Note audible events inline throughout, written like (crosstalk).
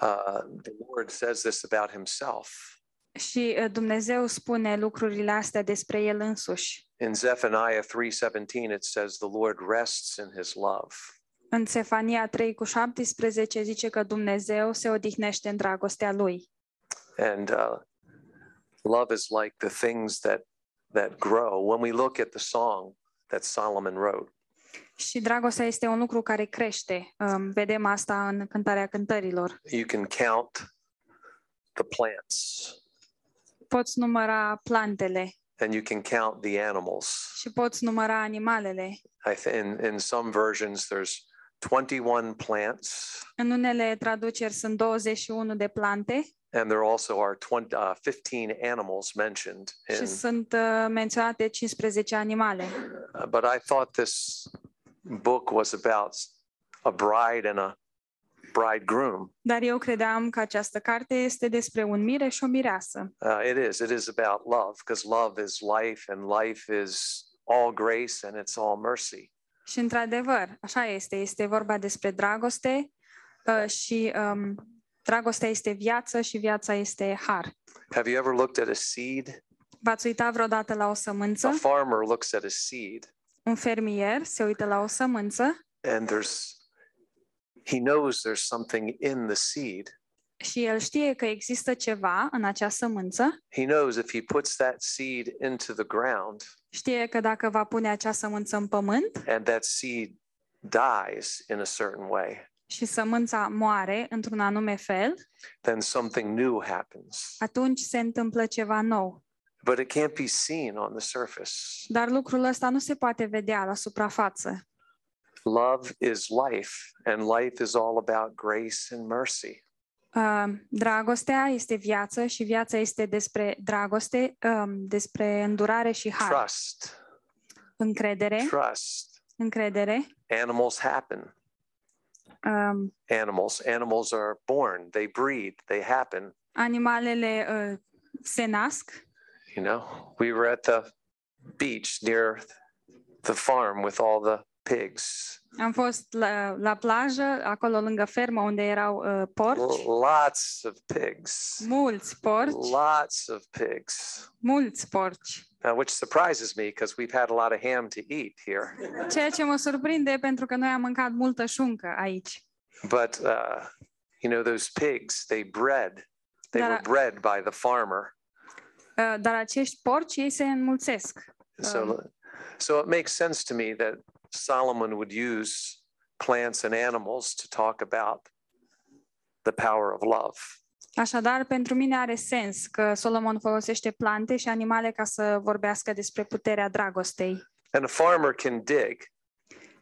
Uh, the Lord says this about himself. Și uh, Dumnezeu spune lucrurile astea despre El însuși. In Zephaniah 3:17 it says the Lord rests in his love. În Sefania 3 cu 17 zice că Dumnezeu se odihnește în dragostea Lui. And uh, love is like the things that that grow. When we look at the song that Solomon wrote, Și dragostea este un lucru care crește. Um, vedem asta în cântarea cântărilor. you can count the plants Poți număra plantele and you can count the animals. și poți număra animalele. I th- in in some versions there's 21 plants În unele traduceri sunt 21 de plante and there also are 20, uh, 15 animals mentioned și in sunt uh, menționate 15 animale. uh, but I thought this book was about a bride and a bridegroom. Dar eu credeam că această carte este despre un mire și o mireasă. Uh, it is. It is about love because love is life and life is all grace and it's all mercy. Și într-adevăr, așa este, este vorba despre dragoste uh, și um, dragostea este viață și viața este har. Have you ever looked at a seed? V-ați uitat vreodată la o sămânță? A farmer looks at a seed Un fermier se uită la o sămânță and there's he knows there's something in the seed. și el știe că există ceva în acea sămânță, He knows if he puts that seed into the ground știe că dacă va pune acea sămânță în pământ and that seed dies in a certain way, și sămânța moare într-un anume fel, then something new happens. atunci se întâmplă ceva nou. But it can't be seen on the surface. Dar lucrul ăsta nu se poate vedea la suprafață. Love is life, and life is all about grace and mercy. Uh, dragostea este viață și viața este despre dragoste, um, despre îndurare și har. Trust, Încredere, trust. încredere. Animals happen. Um, Animals, animals are born. They breed. They happen. animalele uh, se nasc. You know, we were at the beach near the farm with all the pigs. Am fost la, la plajă, acolo lângă fermă unde erau uh, porci, Lots of pigs. mulți porci, Lots of pigs. mulți porci. Uh, which surprises me because we've had a lot of ham to eat here. Ceea ce mă surprinde pentru că noi am mâncat multă șuncă aici. But uh, you know, those pigs, they bred. They were bred by the farmer. Uh, dar acești porci, ei se înmulțesc. So, Um, so it makes sense to me that Solomon would use plants and animals to talk about the power of love. Așadar, pentru mine are sens că Solomon folosește plante și animale ca să vorbească despre puterea dragostei. And a farmer can dig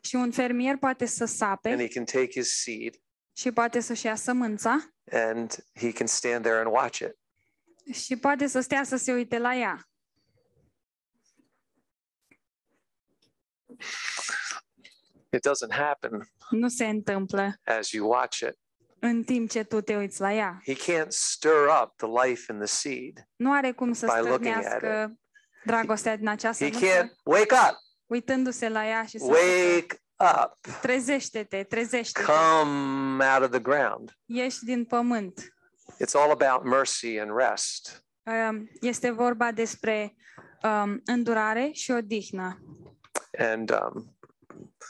Și un fermier poate să and sape he can take his seed și poate să-și ia sămânța and he can stand there and watch it. Și poate să stea să se uite la ea. It doesn't happen Nu se întâmplă as you watch it. în timp ce tu te uiți la ea. He can't stir up the life in the seed. Nu are cum să By looking at stârnească dragostea din acea He sămânță, can't wake up, uitându-se la ea și să zică, wake up, trezește-te, trezește-te, come out of the ground. ieși din pământ. It's all about mercy and rest. Um, Este vorba despre um, îndurare și odihnă. And um,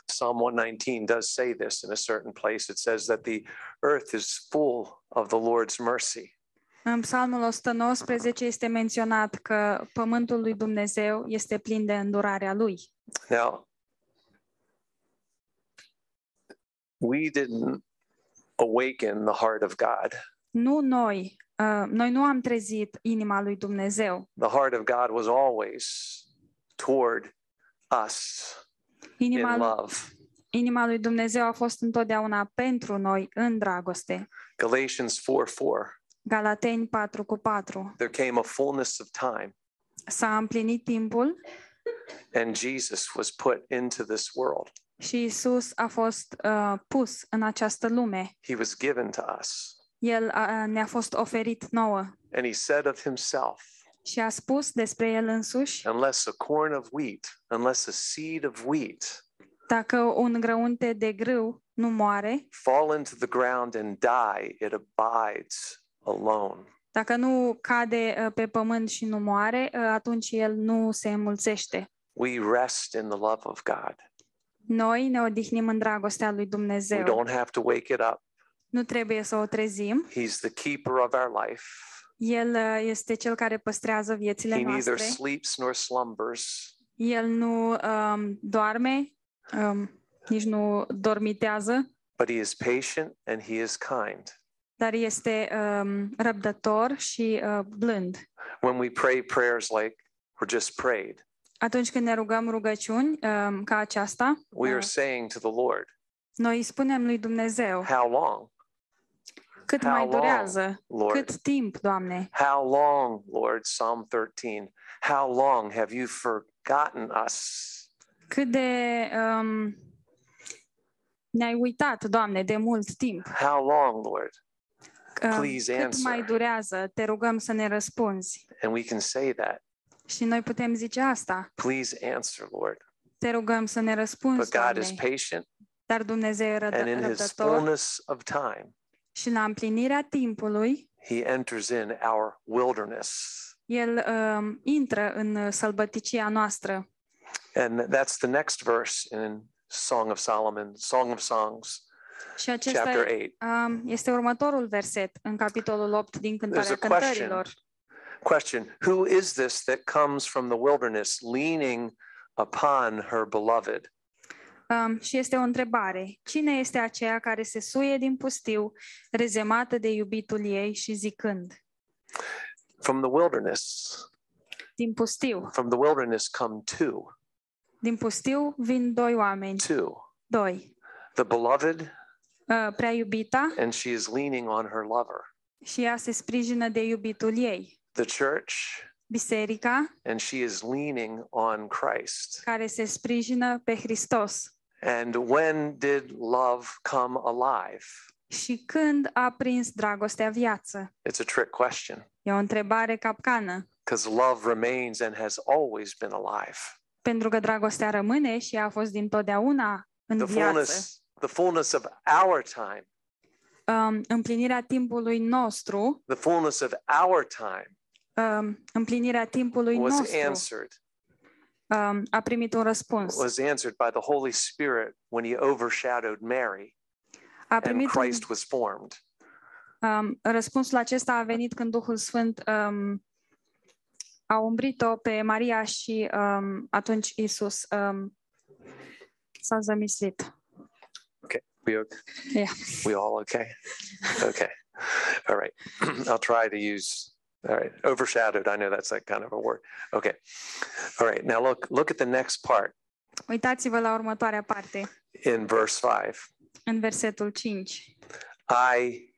Psalm 119 does say this in a certain place. It says that the earth is full of the Lord's mercy. În Psalmul 119 este menționat că pământul lui Dumnezeu este plin de îndurarea lui. Now, we didn't awaken the heart of God. Nu noi, uh, noi nu am trezit inima lui Dumnezeu. The heart of God was always toward us in Inima, love. inima lui Dumnezeu a fost întotdeauna pentru noi în dragoste. Galatians 4 4. Galateni 4 cu 4. There came a fullness of time, S-a împlinit timpul and Jesus was put into this world. și Isus a fost uh, pus în această lume. He was given to us. El a, ne-a fost oferit nouă And he said of himself, și a spus despre el însuși, unless a corn of wheat, unless a seed of wheat Dacă un grăunte de grâu nu moare, fall into the ground and die, it abides alone. dacă nu cade uh, pe pământ și nu moare, uh, atunci el nu se înmulțește. We rest in the love of God. Noi ne odihnim în dragostea lui We Dumnezeu. don't have to wake it up. Nu trebuie să o trezim. He's the keeper of our life. El uh, este cel care păstrează viețile He neither noastre. sleeps nor slumbers. El nu um, doarme, um, nici nu dormitează, but he is patient and he is kind. dar este um, răbdător și uh, blând. When we pray prayers like we're just prayed, Atunci când ne rugăm rugăciuni um, ca aceasta, we are uh, saying to the Lord, noi îi spunem lui Dumnezeu, How long, cât how mai long, durează, Lord? cât timp, Doamne, How long, Lord? Psalm 13. How long have you forgotten us? cât de um, ne-ai uitat, Doamne, de mult timp. How long, Lord? Um, Please cât answer. mai durează, te rugăm să ne răspunzi. And we can say that. Și noi putem zice asta. Please answer, Lord. Te rugăm să ne răspunzi, But God is Doamne. patient, Dar Dumnezeu e rădă- and in his răbdător fullness of time, și la împlinirea timpului, he enters in our wilderness. El um, intră în sălbăticia noastră. And that's the next verse in Song of Solomon, Song of Songs, Și acesta chapter e- 8. um, este următorul verset în capitolul 8 din There's Cântarea a question. Cântărilor. Question Who is this that comes from the wilderness leaning upon her beloved? Um, și este o întrebare. Cine este aceea care se suie din pustiu, rezemată de iubitul ei și zicând, From the wilderness, din pustiu, from the wilderness come two, din pustiu vin doi oameni, two. doi, The beloved, uh, prea iubita and she is leaning on her lover. și ea se sprijină de iubitul ei, The church, biserica and she is leaning on Christ. care se sprijină pe Hristos. And when did love come alive? Și când a prins dragostea viață? It's a trick question E o întrebare capcană, because love remains and has always been alive. pentru că dragostea rămâne și a fost dintotdeauna în The viață. fullness, the fullness of our time, Um, împlinirea timpului nostru, the fullness of our time um, împlinirea timpului was nostru answered, um, a primit un răspuns. was answered by the Holy Spirit when he overshadowed Mary A and primit un, Christ was formed. um, răspunsul acesta a venit când Duhul Sfânt um, a umbrit-o pe Maria și um, atunci Isus um, s-a zămislit. We okay? Yeah. We all okay? Okay. All right. (clears throat) I'll try to use all right. Overshadowed. I know that's like kind of a word. Okay. All right. Now look look at the next part Uitați-vă la următoarea parte, in verse 5. în versetul 5. I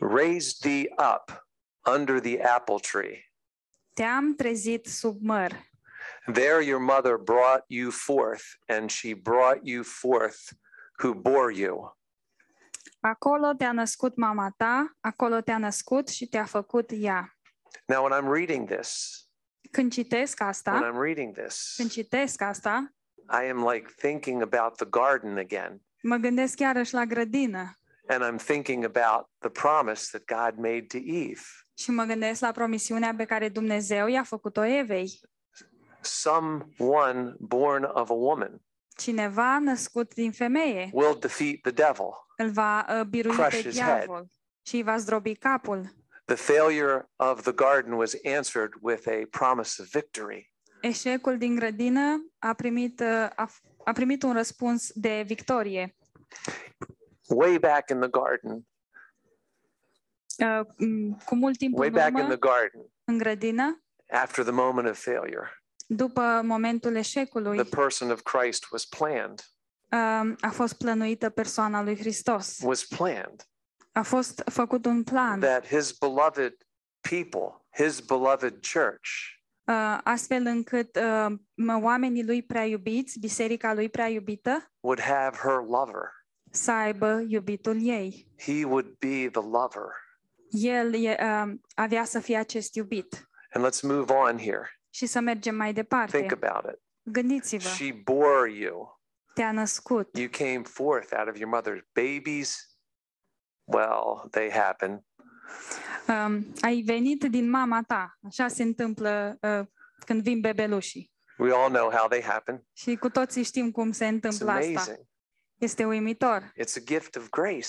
raised thee up under the apple tree. Te-am trezit sub măr. There your mother brought you forth, and she brought you forth who bore you. Acolo te-a născut mama ta, acolo te-a născut și te-a făcut ea. Now, when I'm reading this, Când citesc when asta, I'm reading this, când citesc asta, I am like thinking about the garden again. mă gândesc iarăși la grădină And I'm thinking about the promise that God made to Eve. și mă gândesc la promisiunea pe care Dumnezeu i-a făcut-o Evei. Someone born of a woman Cineva născut din femeie will defeat the devil. îl va uh, birui Crush pe his head. diavol și îi va zdrobi capul. The failure of the garden was answered with a promise of victory. Eșecul din grădină a primit, uh, a, a primit un răspuns de victorie. Way back in the garden, Uh, Cu mult timp way în back in the garden, în grădină, after the moment of failure, după momentul eșecului, the person of Christ was planned, um, a fost plănuită persoana lui Hristos. was planned A fost făcut un plan, that his beloved people, his beloved church, uh, astfel încât uh, oamenii lui prea iubiți, biserica lui prea iubită, would have her lover. să aibă iubitul ei. He would be the lover. El uh, avea să fie acest iubit. And let's move on here. Și să mergem mai departe. Think about it. Gândiți-vă, She bore you. te-a născut. You came forth out of your mother's Babies, well, they happen. Um, ai venit din mama ta. Așa se întâmplă uh, când vin bebelușii. We all know how they happen. Și cu toții știm cum se It's întâmplă asta. amazing. Este uimitor. It's a gift of grace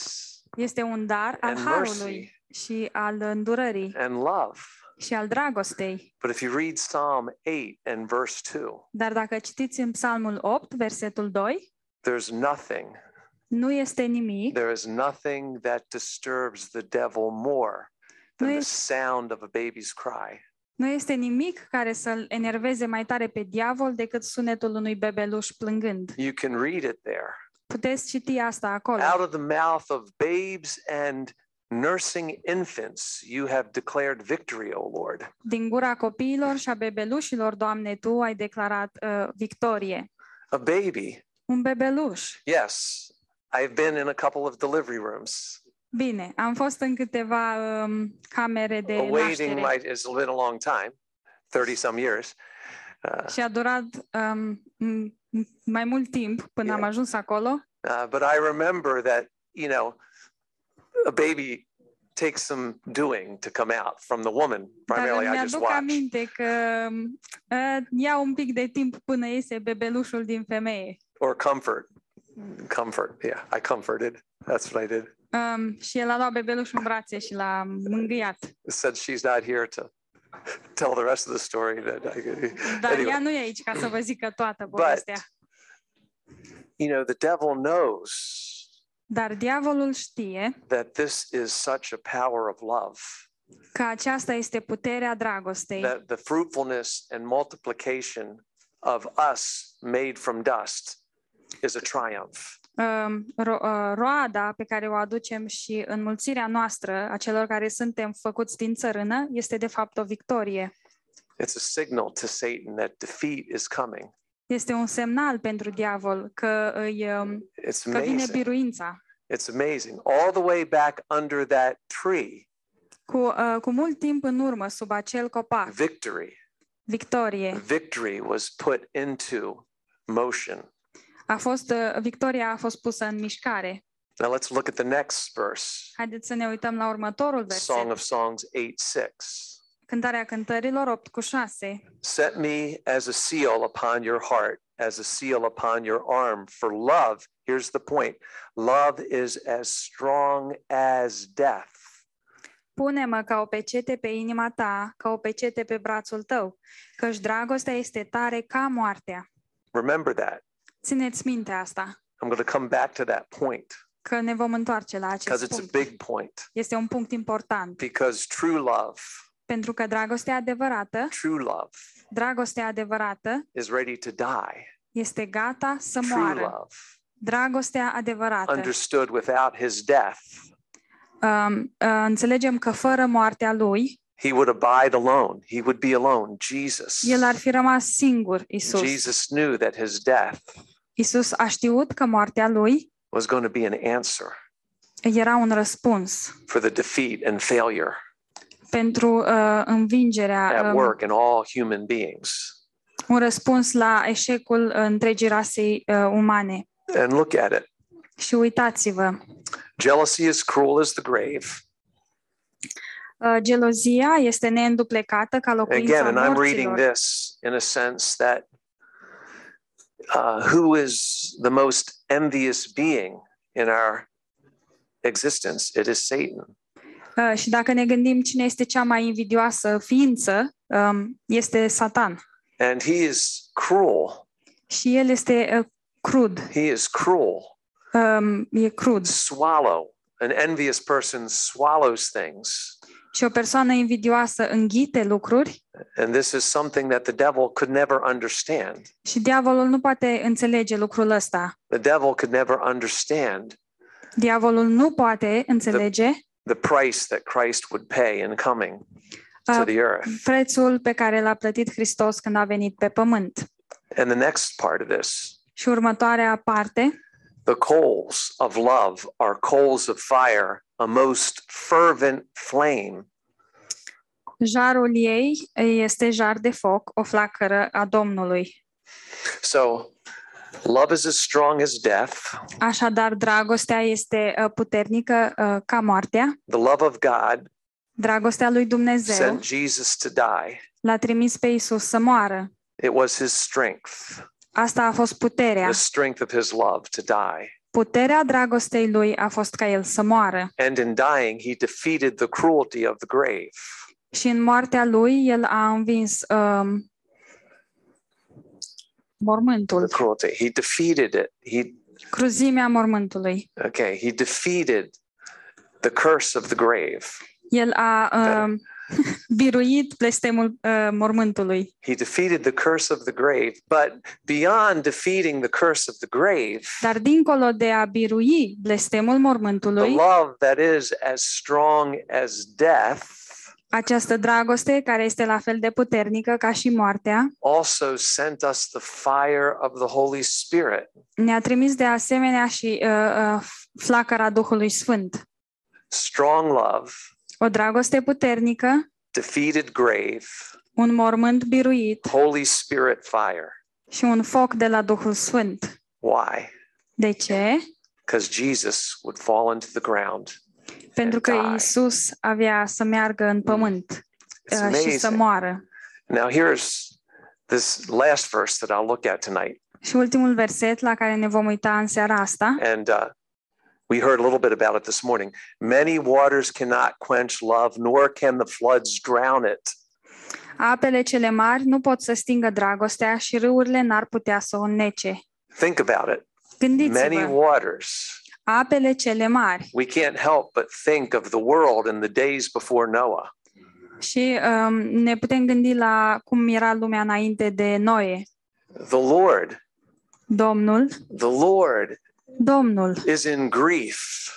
Este un dar al And harului mercy. și al îndurării and love. și al dragostei. But if you read Psalm 8 and verse 2, Dar dacă citiți în Psalmul 8, versetul 2, there's nothing, nu este nimic, there is nothing that disturbs the devil more than Nu the este- sound of a baby's cry. nu este nimic care să-l enerveze mai tare pe diavol decât sunetul unui bebeluș plângând. You can read it there. Puteți citi asta acolo. Out of the mouth of babes and nursing infants, you have declared victory, O Lord. Din gura copiilor și a bebelușilor, Doamne, Tu ai declarat uh, victorie. A baby, Un bebeluș. yes. I've been in a couple of delivery rooms. Bine, am fost în câteva um, camere de Awaiting naștere my, it's been a long time, 30 some years. Uh, și a durat um, mai mult timp până am ajuns acolo. Uh, but I remember that, you know, a baby takes some doing to come out from the woman. Primarily, îmi I just aduc watch. aminte că uh, ia un pic de timp până iese bebelușul din femeie. Or comfort. Comfort. Yeah, I comforted. That's what I did. Um, și el a luat bebelușul în brațe și l-a mângâiat. Said she's not here to tell the rest of the story. That I, Dar ea anyway, nu e aici ca să vă zică toată povestea. you know, the devil knows Dar diavolul știe that this is such a power of love, că aceasta este puterea dragostei, that the fruitfulness and multiplication of us made from dust is a triumph. um, ro- uh, roada pe care o aducem și înmulțirea noastră a celor care suntem făcuți din țărână este de fapt o victorie. It's a signal to Satan that defeat is coming. Este un semnal pentru diavol că, îi, um, It's că vine amazing. biruința. It's amazing. All the way back under that tree, Cu, uh, cu mult timp în urmă, sub acel copac, victory, victorie, victory was put into motion. A fost, uh, victoria a fost pusă în mișcare. Now let's look at the next verse. Haideți să ne uităm la următorul Song verset. of Songs 8 6. Cântarea cântărilor 8 cu 6. Set me as a seal upon your heart, as a seal upon your arm. For love, here's the point love is as strong as death. Pune-mă ca o pecete pe inima ta, ca o pecete pe brațul tău, căci dragostea este tare ca moartea. Remember that. Țineți minte asta, I'm going to come back to that point că ne vom întoarce la because acest it's a punct. big point. Este un punct important, Because true love, pentru că dragostea adevărată, true love dragostea adevărată is ready to die. este gata să True moară. love, Dragostea adevărată. understood without his death, Um, uh, înțelegem că fără moartea lui, he would abide alone. He would be alone. Jesus. el ar fi rămas singur, Isus. Jesus knew that his death Isus a știut că moartea lui was going to be an answer era un răspuns for the defeat and failure pentru uh, învingerea, at um, work in all human beings. un răspuns la eșecul întregii rasei uh, umane. And look at it. Și uitați-vă, Jealousy is cruel as the grave. uh, gelozia este neînduplecată ca locuința Again, and I'm reading morților. this in a sense that uh, who is the most envious being in our existence? It is Satan. Uh, și dacă ne gândim cine este cea mai invidioasă ființă, um, este Satan. And he is cruel. Și el este uh, crud, He is cruel. um, e crud. Swallow. An envious person swallows things. Și o persoană invidioasă înghite lucruri And this is something that the devil could never understand. și diavolul nu poate înțelege lucrul ăsta. The devil could never understand Diavolul nu poate înțelege the price that Christ would pay in coming to uh, the earth. prețul pe care l-a plătit Hristos când a venit pe pământ. And the next part of this Și următoarea parte, the coals of love are coals of fire, a most fervent flame. jarul ei este jar de foc, o flacără a Domnului. So Love is as strong as death. Așadar, dragostea este uh, puternică uh, ca moartea. The love of God Dragostea lui Dumnezeu sent Jesus to die. l-a trimis pe Isus să moară. It was his strength, Asta a fost puterea. the strength of his love to die. Puterea dragostei lui a fost ca el să moară. And in dying, he defeated the cruelty of the grave. Și în moartea lui, el a învins um, mormântul, The cruelty. He defeated it. He cruzimea mormântului. okay, he defeated the curse of the grave. El a um, (laughs) biruit blestemul uh, mormântului. He defeated the curse of the grave, but beyond defeating the curse of the grave, Dar dincolo de a birui blestemul the mormântului, love that is as strong as death această dragoste, care este la fel de puternică ca și moartea, also sent us the fire of the Holy Spirit. ne-a trimis de asemenea și uh, uh, flacăra Duhului Sfânt. Strong love, O dragoste puternică, defeated grave, un mormânt biruit Holy Spirit fire. și un foc de la Duhul Sfânt. Why? De ce? Because Jesus would fall into the ground. Pentru că die. Isus avea să meargă în pământ It's uh, și să amazing. moară. Now, here's this last verse that I'll look at tonight. Și ultimul verset la care ne vom uita în seara asta, And uh, we heard a little bit about it this morning. Many waters cannot quench love, nor can the floods drown it. apele cele mari nu pot să stingă dragostea și râurile n-ar putea să o înnece. Think about it. Many Gândiți-vă, waters. apele cele mari. We can't help but think of the world in the days before Noah. Și um, ne putem gândi la cum era lumea înainte de Noe. The Lord, Domnul, the Lord Domnul is in grief.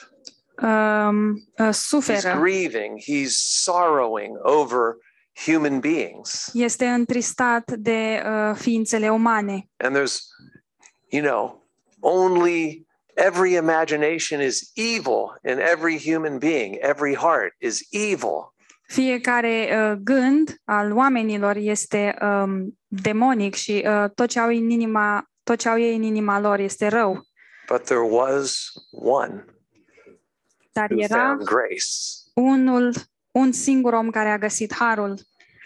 um, uh, He's suferă, grieving, he's sorrowing over human beings. este întristat de uh, ființele umane. And there's, you know, only every imagination is evil in every human being, every heart is evil. Fiecare uh, gând al oamenilor este um, demonic și uh, tot ce au în inima, tot ce au ei în inima lor este rău. But there was one Dar who era found grace. unul, un singur om care a găsit harul.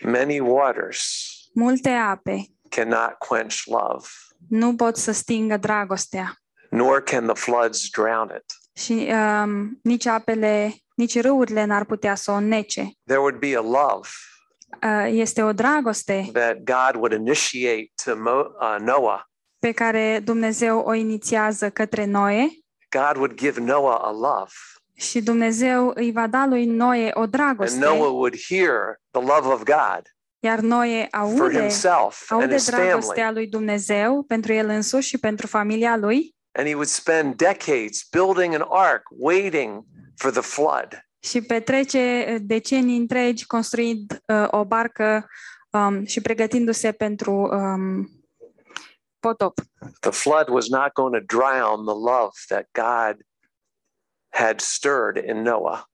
Many waters Multe ape cannot quench love, nu pot să stingă dragostea nor can the floods drown it. și um, nici apele, nici râurile n-ar putea să o înnece. There would be a love Uh, este o dragoste that God would initiate to Mo- uh, Noah. Pe care Dumnezeu o inițiază către Noe God would give Noah a love, și Dumnezeu îi va da lui Noe o and dragoste, Noah would hear the love of God iar Noe for aude, himself and aude his family. dragostea lui Dumnezeu pentru el însuși și pentru familia lui And he would spend decades building an ark, waiting for the flood. și petrece decenii întregi construind uh, o barcă um, și pregătindu-se pentru um, potop. The flood was not going to drown the love that God had stirred in Noah.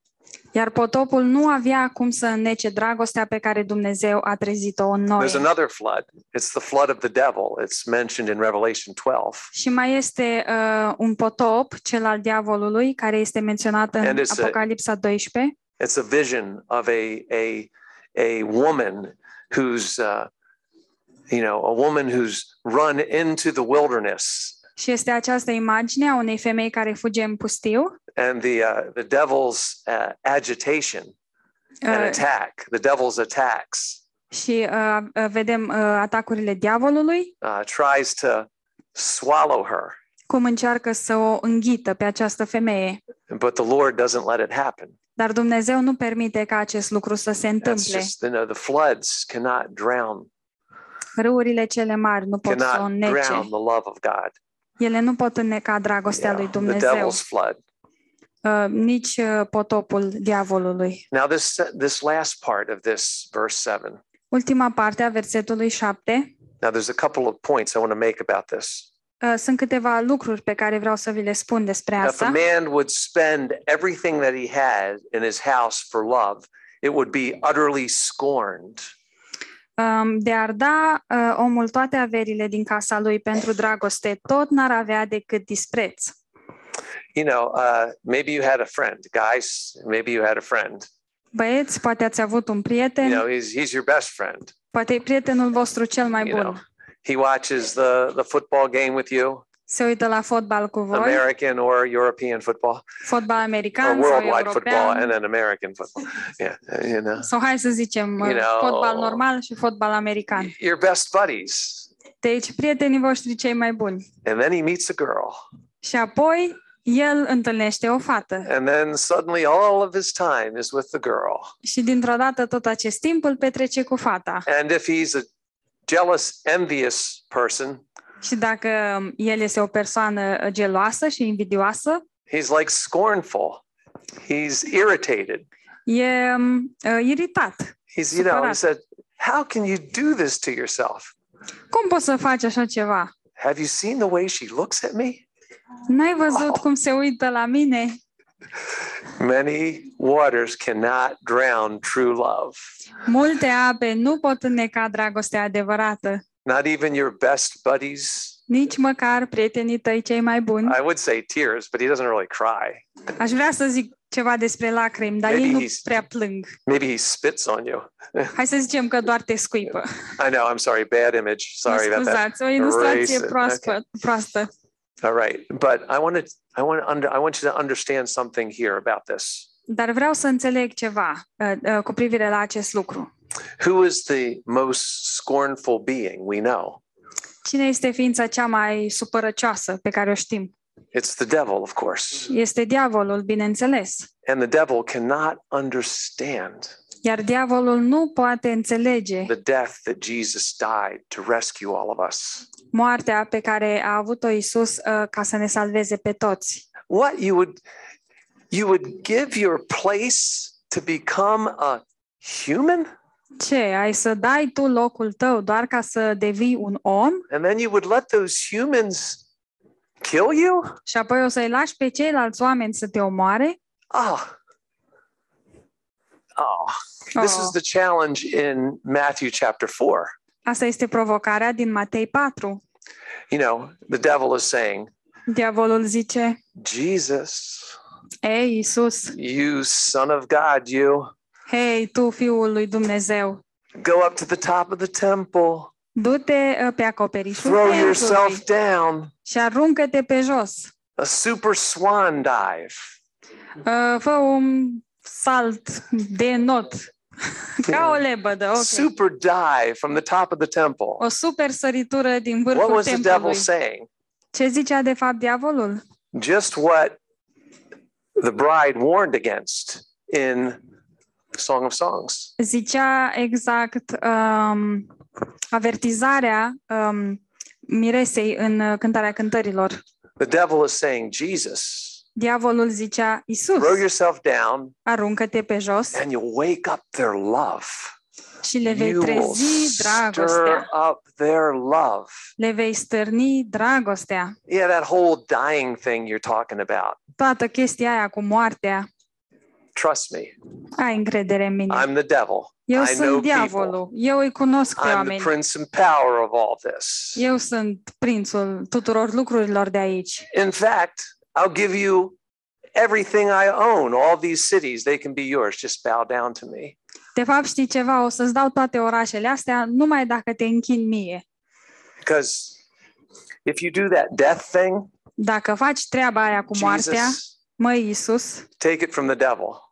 Iar potopul nu avea cum să înnece dragostea pe care Dumnezeu a trezit-o în Noe. There's another flood. It's the flood of the devil. It's mentioned in Revelation 12. Și mai este uh, un potop, cel al diavolului, care este menționat în And it's a- Apocalipsa 12. It's a vision of a a a woman who's uh, you know a woman who's run into the wilderness, Și este această imagine a unei femei care fuge în pustiu and the uh, the devil's uh, agitation and uh, attack, the devil's attacks, și uh, uh, vedem uh, atacurile diavolului, uh, tries to swallow her, cum încearcă să o înghită pe această femeie. but the Lord doesn't let it happen. Dar Dumnezeu nu permite ca acest lucru să se That's întâmple. just you know the floods cannot drown Râurile cele mari nu pot să o cannot înnece. drown the love of God. Ele nu pot înneca dragostea lui Yeah, the Dumnezeu, devil's flood. uh, nici uh, potopul diavolului. Now this this last part of this verse seven. Ultima parte a versetului 7. Now there's a couple of points I want to make about this. Uh, Sunt câteva lucruri pe care vreau să vi le spun despre If a asta. man would spend everything that he had in his house for love, it would be utterly scorned. Um, de ar da uh, omul toate averile din casa lui pentru dragoste, tot n-ar avea decât dispreț. You know, uh, maybe you had a friend, guys. Maybe you had a friend. Băieți, poate ați avut un prieten, You know, he's he's your best friend. poate e prietenul vostru cel mai You know, bun. he watches the the football game with you, Se uită la fotbal cu voi, American or European football, fotbal or american sau worldwide football, and european, then American football. (laughs) Yeah, you know, sau hai să zicem uh, You know- fotbal normal și fotbal american. your best buddies. Deci prietenii voștri cei mai buni. And then he meets a girl, Și apoi el întâlnește o fată. and then suddenly all of his time is with the girl. Și dintr-o dată tot acest timp îl petrece cu fata. And if he's a jealous, envious person, Și dacă um, el este o persoană geloasă și invidioasă, he's like scornful. He's irritated. e um, uh, iritat. He's, you know, he Supărat. said, How can you do this to yourself? Cum poți să faci așa ceva? Have you seen the way she looks at me? N-ai văzut Oh. cum se uită la mine? Many waters cannot drown true love. Multe ape nu pot înneca dragostea adevărată, Not even your best buddies. nici măcar prietenii tăi cei mai buni. I would say tears, but he doesn't really cry. Aș vrea să zic ceva despre lacrimi, dar Maybe ei nu he's- prea plâng. Maybe he spits on you. (laughs) Hai să zicem că doar te scuipă. I know, I'm sorry, bad image. Mă Sorry about that. scuzați, o ilustrație Erase it. proaspă, proastă. All right. But I want to I want to under, I want you to understand something here about this. Dar vreau să înțeleg ceva uh, uh, cu privire la acest lucru. Who is the most scornful being we know? Cine este ființa cea mai supărăcioasă pe care o știm? It's the devil, of course. Este diavolul, bineînțeles. And the devil cannot understand Iar diavolul nu poate înțelege the death that Jesus died to rescue all of us. moartea pe care a avut-o Isus uh, ca să ne salveze pe toți. What you would you would give your place to become a human Ce? Ai să dai tu locul tău doar ca să devii un om and then you would let those humans kill you? și apoi o să-i lași pe ceilalți oameni să te omoare? Oh. Oh. This Oh. is the challenge in Matthew chapter 4. Asta este provocarea din Matei 4. You know, the devil is saying, Diavolul zice, Jesus, Ei, Isus, you son of God, you hei, tu, Fiul lui Dumnezeu, go up to the top of the temple, du-te uh, pe acoperișul throw templului yourself down, și aruncă-te pe jos. a super swan dive. Uh, Fă un salt de not, (laughs) ca o lebădă, ok. Super dive from the top of the temple. O super săritură din What vârful was the devil templului. saying? Ce zicea de fapt diavolul? Just what the bride warned against in Song of Songs. Zicea exact um, avertizarea um, miresei în uh, cântarea cântărilor. The devil is saying, Jesus, Diavolul zicea, Isus, throw yourself down aruncă-te pe jos and you wake up their love. și le vei You will trezi stir dragostea. up their love. Le vei stârni dragostea. Yeah, that whole dying thing you're talking about. Toată chestia aia cu moartea. Trust me, Ai încredere în mine. I'm the devil. Eu I know sunt people. diavolul. Eu îi cunosc pe I'm the oameni. prince and power of all this. Eu sunt prințul tuturor lucrurilor de aici. In fact, I'll give you everything I own, all these cities, they can be yours. Just bow down to me. De fapt, știi ceva? O să-ți dau toate orașele astea numai dacă te închin mie. Because if you do that death thing, Dacă faci treaba aia cu moartea, Jesus, măi Iisus, take it from the devil.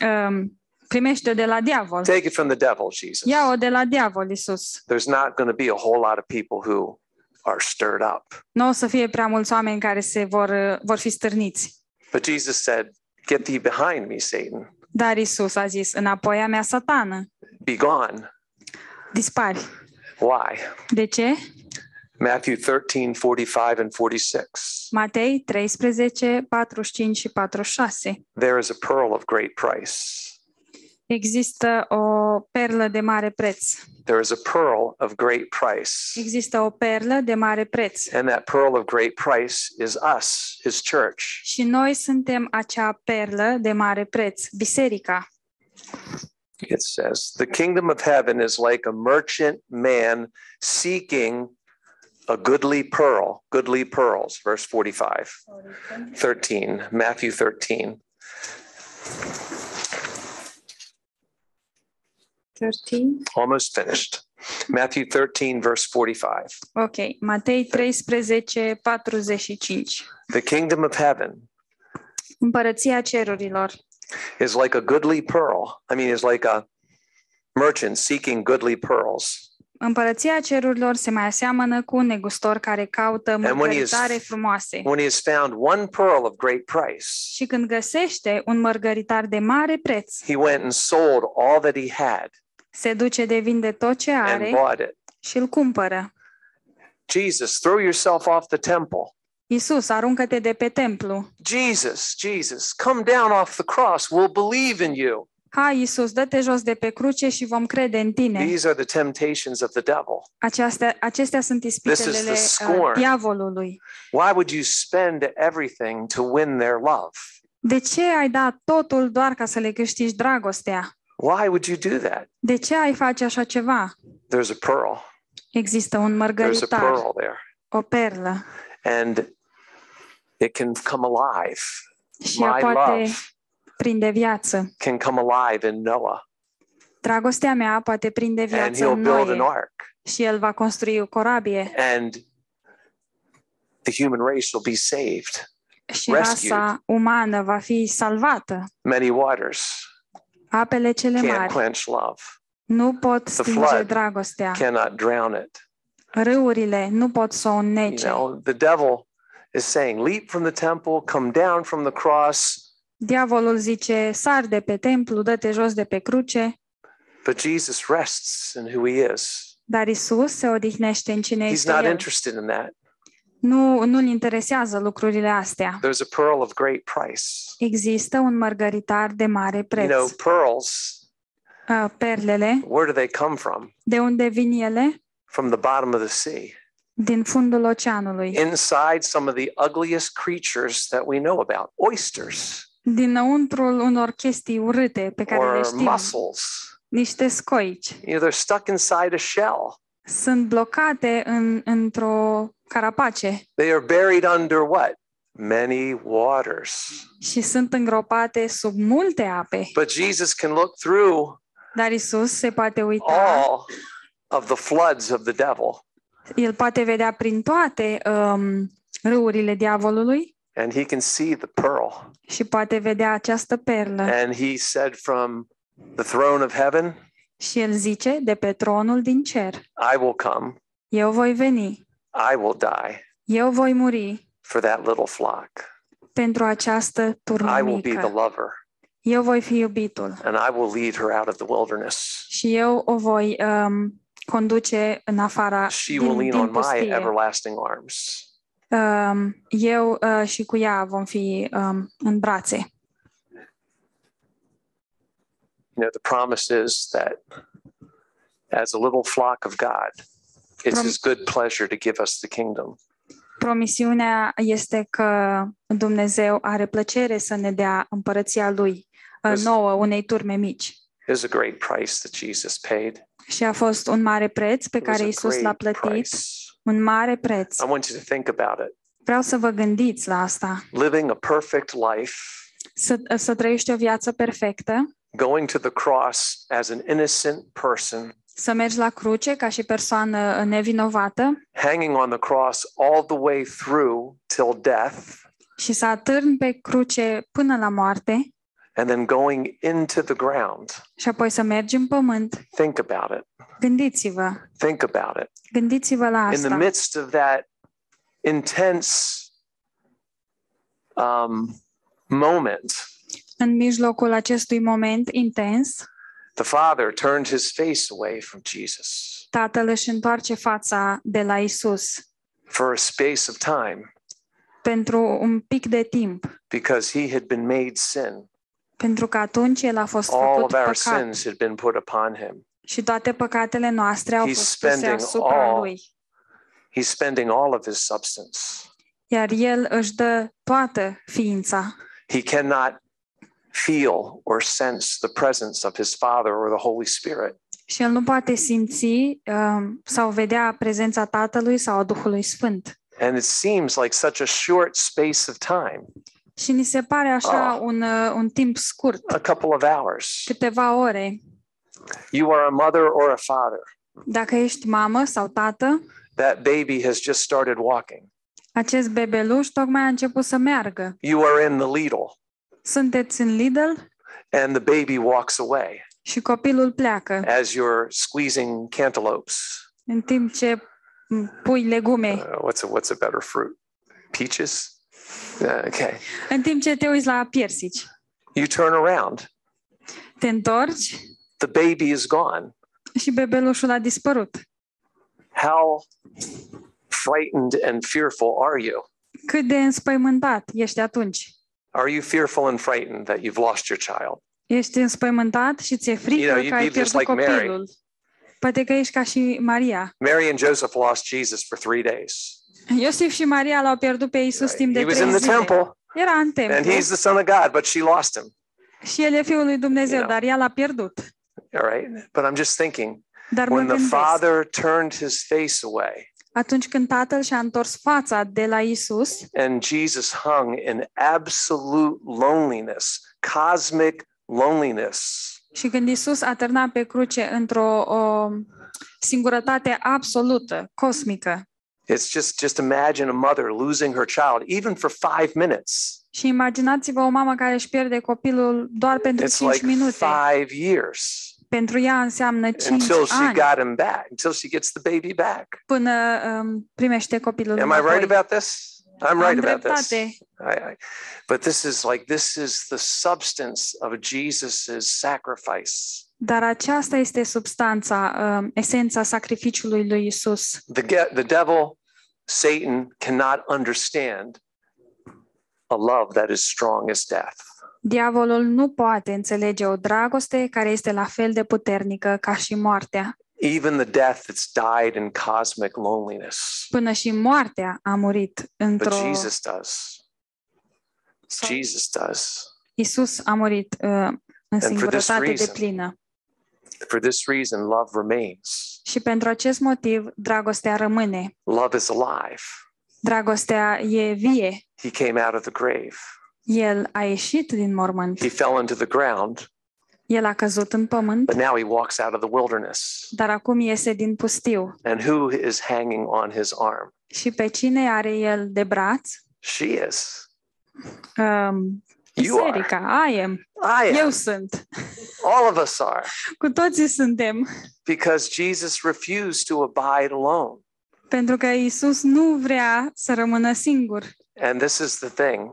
Um, primește-o de la diavol. Take it from the devil, Jesus. Ia-o de la diavol, Iisus. There's not going to be a whole lot of people who are stirred up. Nu o să fie prea mulți oameni care se vor, uh, vor fi stârniți. But Jesus said, Get thee behind me, Satan. Dar Iisus a zis, înapoi a mea satană, Be gone. dispari. Why? De ce? Matthew 13, 45 and 46. Matei 13, 45 și 46. There is a pearl of great price. Există o perlă de mare preț. There is a pearl of great price. Există o perlă de mare preț. And that pearl of great price is us, his church. Și noi suntem acea perlă de mare preț, biserica. it says, The kingdom of heaven is like a merchant man seeking a goodly pearl, goodly pearls, verse 45, 13, Matthew 13. 13. Almost finished. Matthew 13, verse 45. Ok, Matei 13, 45. The kingdom of heaven Împărăția cerurilor is like a goodly pearl. I mean, is like a merchant seeking goodly pearls. Împărăția cerurilor se mai aseamănă cu un negustor care caută when he is- mărgăritare frumoase. When he has found one pearl of great price, Și când găsește un mărgăritar de mare preț, he went and sold all that he had se duce de vinde tot ce and are bought it. și îl cumpără. Jesus, throw yourself off the temple. Iisus, aruncă-te de pe templu. Jesus, Jesus, come down off the cross. We'll believe in you. Hai, Iisus, dă-te jos de pe cruce și vom crede în tine. These are the temptations of the devil. Aceastea, acestea sunt This is ispitelele the uh, scorn. diavolului. Why would you spend everything to win their love? De ce ai dat totul doar ca să le câștigi dragostea? Why would you do that? De ce ai face așa ceva? There's a pearl. Există un There's a mărgăritar, pearl there. o perlă And it can come alive. și ea My poate love prinde viață. can come alive in Noah. Dragostea mea poate prinde And viață he'll în build an Noe ark. și el va construi o corabie And the human race will be saved. și Rescued. rasa umană va fi salvată. Many waters Apele cele can't mari quench love, nu pot stinge flood dragostea. cannot drown it. Râurile nu pot să o You înnece. know, the devil is saying, leap from the temple, come down from the cross. Diavolul zice, sar de pe templu, dă-te jos de pe cruce, But Jesus rests in who he is. dar Isus se odihnește în cine He's este not El. interested in that. Nu, nu-l interesează lucrurile astea. There's a pearl of great price. Există un mărgăritar de mare You preț. know, pearls, Uh, Perlele, where do they come from? de unde vin ele? From the bottom of the sea. Din fundul oceanului. Inside some of the ugliest creatures that we know about, oysters Dinăuntrul unor chestii urâte pe care le or știm. mussels. Niște scoici. You know, they're stuck inside a shell. Sunt blocate în, într-o carapace They are buried under what? Many waters. și sunt îngropate sub multe ape. But Jesus can look through Dar Isus se poate uita, all of the floods of the devil el poate vedea prin toate um, râurile diavolului and he can see the pearl. și poate vedea această perlă. And he said from the throne of heaven, Și el zice, de pe tronul din cer, I will come, eu voi veni, I will die eu voi muri for that little flock. pentru această turnă I will be the lover Eu voi fi iubitul and I will lead her out of the wilderness. și eu o voi um, conduce în afara She will lean din on my everlasting arms. Um, eu uh, și cu ea vom fi um, în brațe. You know, the promise is that as a little flock of God, it's Prom- his good pleasure to give us the kingdom. Promisiunea este că Dumnezeu are plăcere să ne dea împărăția Lui uh, Vezi- nouă, unei turme mici. There's a great price that Jesus paid. Și a fost un mare preț pe It was care a Isus l-a great plătit, price. Un mare preț. I want you to think about it. Vreau să vă gândiți la asta, Living a perfect life, să, să trăiești o viață perfectă, going to the cross as an innocent person, să mergi la cruce ca și persoană nevinovată. hanging on the cross all the way through till death, și să atârni pe cruce până la moarte and then going into the ground. și apoi să mergi în pământ. Think about it. Gândiți-vă, Think about it. gândiți-vă la In the midst of that intense um, moment, În mijlocul acestui moment intens, the Father turned his face away from Jesus Tatăl își întoarce fața de la Isus for a space of time pentru un pic de timp, because he had been made sin. Pentru că atunci el a fost All făcut of our păcat sins had been put upon him. și toate păcatele noastre au He's fost puse spending asupra all- lui. He's spending all of his substance. Iar el își dă toată ființa. He cannot feel or sense the presence of his Father or the Holy Spirit. Și el nu poate simți um, sau vedea prezența Tatălui sau a Duhului Sfânt. And it seems like such a short space of time, Și ni se pare așa Ah. un, uh, un timp scurt, a couple of hours. câteva ore. You are a mother or a father. Dacă ești mamă sau tată, That baby has just started walking. acest bebeluș tocmai a început să meargă. You are in the Lidl Sunteți în Lidl and the baby walks away și copilul pleacă as you're squeezing cantaloupes. în timp ce m, pui legume, Uh, what's a what's a better fruit? Peaches. Uh, okay. în timp ce te uiți la piersici. You turn around. Te întorci The baby is gone. și bebelușul a dispărut. How frightened and fearful are you? Cât de înspăimântat ești atunci? Are you fearful and frightened that you've lost your child? Ești înspăimântat și ți-e frică You know, you'd că ai be just pierdut like Mary. copilul. Poate că ești ca și Maria. Mary and Joseph lost Jesus for three days. Iosif și Maria l-au pierdut pe Isus timp de He was trei in the zile. temple Era în and templu he's the son of God, but she lost him. și el e Fiul lui Dumnezeu, You know. dar ea l-a pierdut. All right. But I'm just thinking Dar mă when the gândesc, father turned his face away atunci când tatăl și-a întors fața de la Isus and Jesus hung in absolute loneliness, cosmic loneliness, și când Isus a târnat pe cruce într-o o singurătate absolută, cosmică, it's just just imagine a mother losing her child even for five minutes. și imaginați-vă o mamă care își pierde copilul doar pentru It's 5 like minute. five years Pentru ea înseamnă 5 until she ani got him back, until she gets the baby back. până um, primește copilul Am I right înapoi. about this? I'm Am right about this. dreptate. I, I, but this is like this is the substance of Jesus's sacrifice. Dar aceasta este substanța, um, esența sacrificiului lui Isus. The ge- the devil, Satan cannot understand a love that is strong as death. Diavolul nu poate înțelege o dragoste care este la fel de puternică ca și moartea. Even the death that's died in cosmic loneliness. Până și moartea a murit But într-o... Jesus does. sau- Jesus does. Isus a murit uh, în for this singurătate de reason- plină. For this reason, love remains. Și pentru acest motiv, dragostea rămâne. Love is alive. Dragostea e vie. He came out of the grave. El a ieșit din mormânt. He fell into the ground, El a căzut în pământ, but now he walks out of the wilderness. dar acum iese din pustiu. And who is hanging on his arm? Și pe cine are el de braț? She is. Um, You are. Biserica, I am. I Eu am. sunt. All of us are. Cu toții suntem. Because Jesus refused to abide alone. Pentru că Isus nu vrea să rămână singur. And this is the thing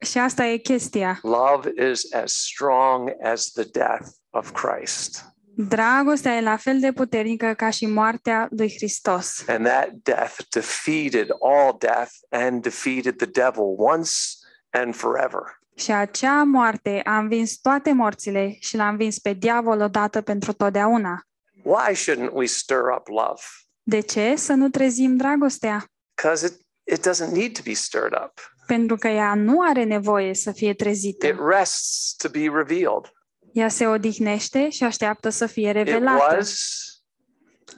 Și asta e chestia. love is as strong as the death of Christ. Dragostea e la fel de puternică ca și moartea lui Hristos. And that death defeated all death and defeated the devil once and forever. Și acea moarte a învins toate morțile și l-a învins pe diavol odată pentru totdeauna. Why shouldn't we stir up love? De ce să nu trezim dragostea? Because it, it doesn't need to be stirred up. Pentru că ea nu are nevoie să fie trezită. It rests to be revealed. Ea se odihnește și așteaptă să fie It revelată. was,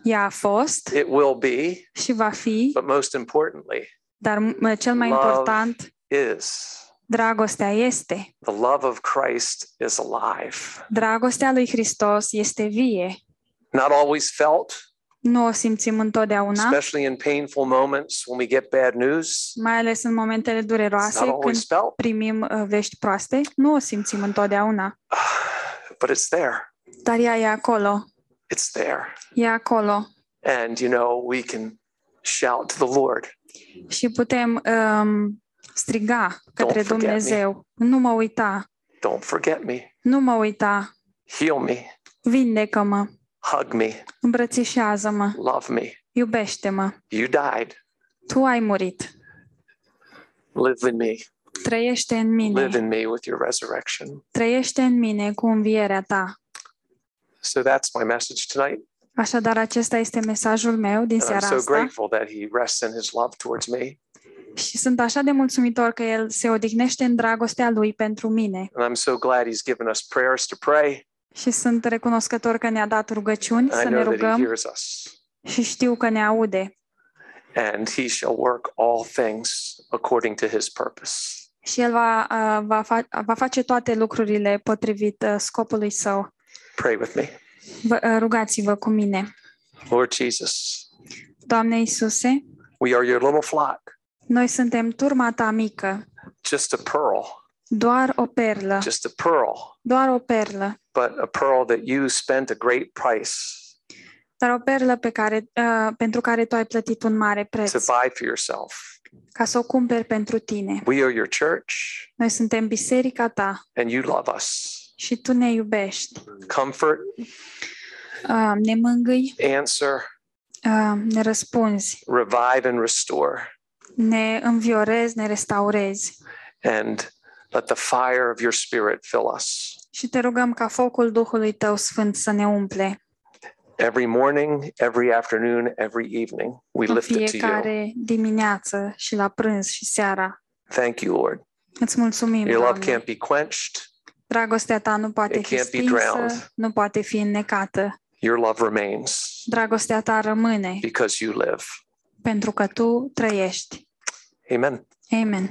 Ea a fost it will be, și va fi, but most importantly, dar m- cel mai Love. important, is dragostea este. the love of Christ is alive. Dragostea lui Hristos este vie. Not always felt, Nu o simțim întotdeauna, especially in painful moments when we get bad news. mai ales în momentele It's dureroase, not când always felt, primim uh, vești proaste. Nu o simțim întotdeauna, (sighs) but it's there. dar ea e acolo. It's there. E acolo. And, you know, we can shout to the Lord, Și putem um, striga către forget me. Dumnezeu. Nu mă uita, don't forget me, nu mă uita, heal me, vindecă-mă, hug me, îmbrățișează-mă, love me. iubește-mă. You died. Tu ai murit. Live in me. Trăiește în mine. Live in me with your resurrection. Trăiește în mine cu învierea ta. So that's my message tonight. Așadar, acesta este mesajul meu din And I'm seara so asta grateful that he rests in his love towards me. Și sunt așa de mulțumitor că El se odihnește în dragostea Lui pentru mine. And I'm so glad He's given us prayers to pray. Și sunt recunoscător că ne-a dat rugăciuni I să ne know that He rugăm hears us. și știu că ne aude. And He shall work all things according to His purpose. Și El va, uh, va, fa- va face toate lucrurile potrivit uh, scopului Său. Pray with me. Vă, uh, rugați-vă cu mine. Lord Jesus, Doamne Iisuse, we are your little flock, noi suntem turma Ta mică, just a pearl, doar o perlă, just a pearl, doar o perlă, but a pearl that you spent a great price dar o perlă pe care, uh, pentru care Tu ai plătit un mare to preț, buy for yourself. ca să o cumperi pentru Tine. We are your church, Noi suntem biserica Ta. And you love us. și Tu ne iubești. Comfort, Uh, ne mângâi, answer, uh, ne răspunzi, revive, and restore. Ne înviorezi, ne restaurezi. And let the fire of your spirit fill us. Și te rugăm ca focul Duhului Tău Sfânt să ne umple Every morning, every afternoon, every evening, we în lift it to you. fiecare dimineață și la prânz și seara. Thank you, Lord. Îți mulțumim, Your love Doamne. can't be quenched, Dragostea Ta nu poate It fi can't be drowned. stinsă, nu poate fi înnecată. your love remains Dragostea Ta rămâne because you live. pentru că Tu trăiești. Amen. Amen.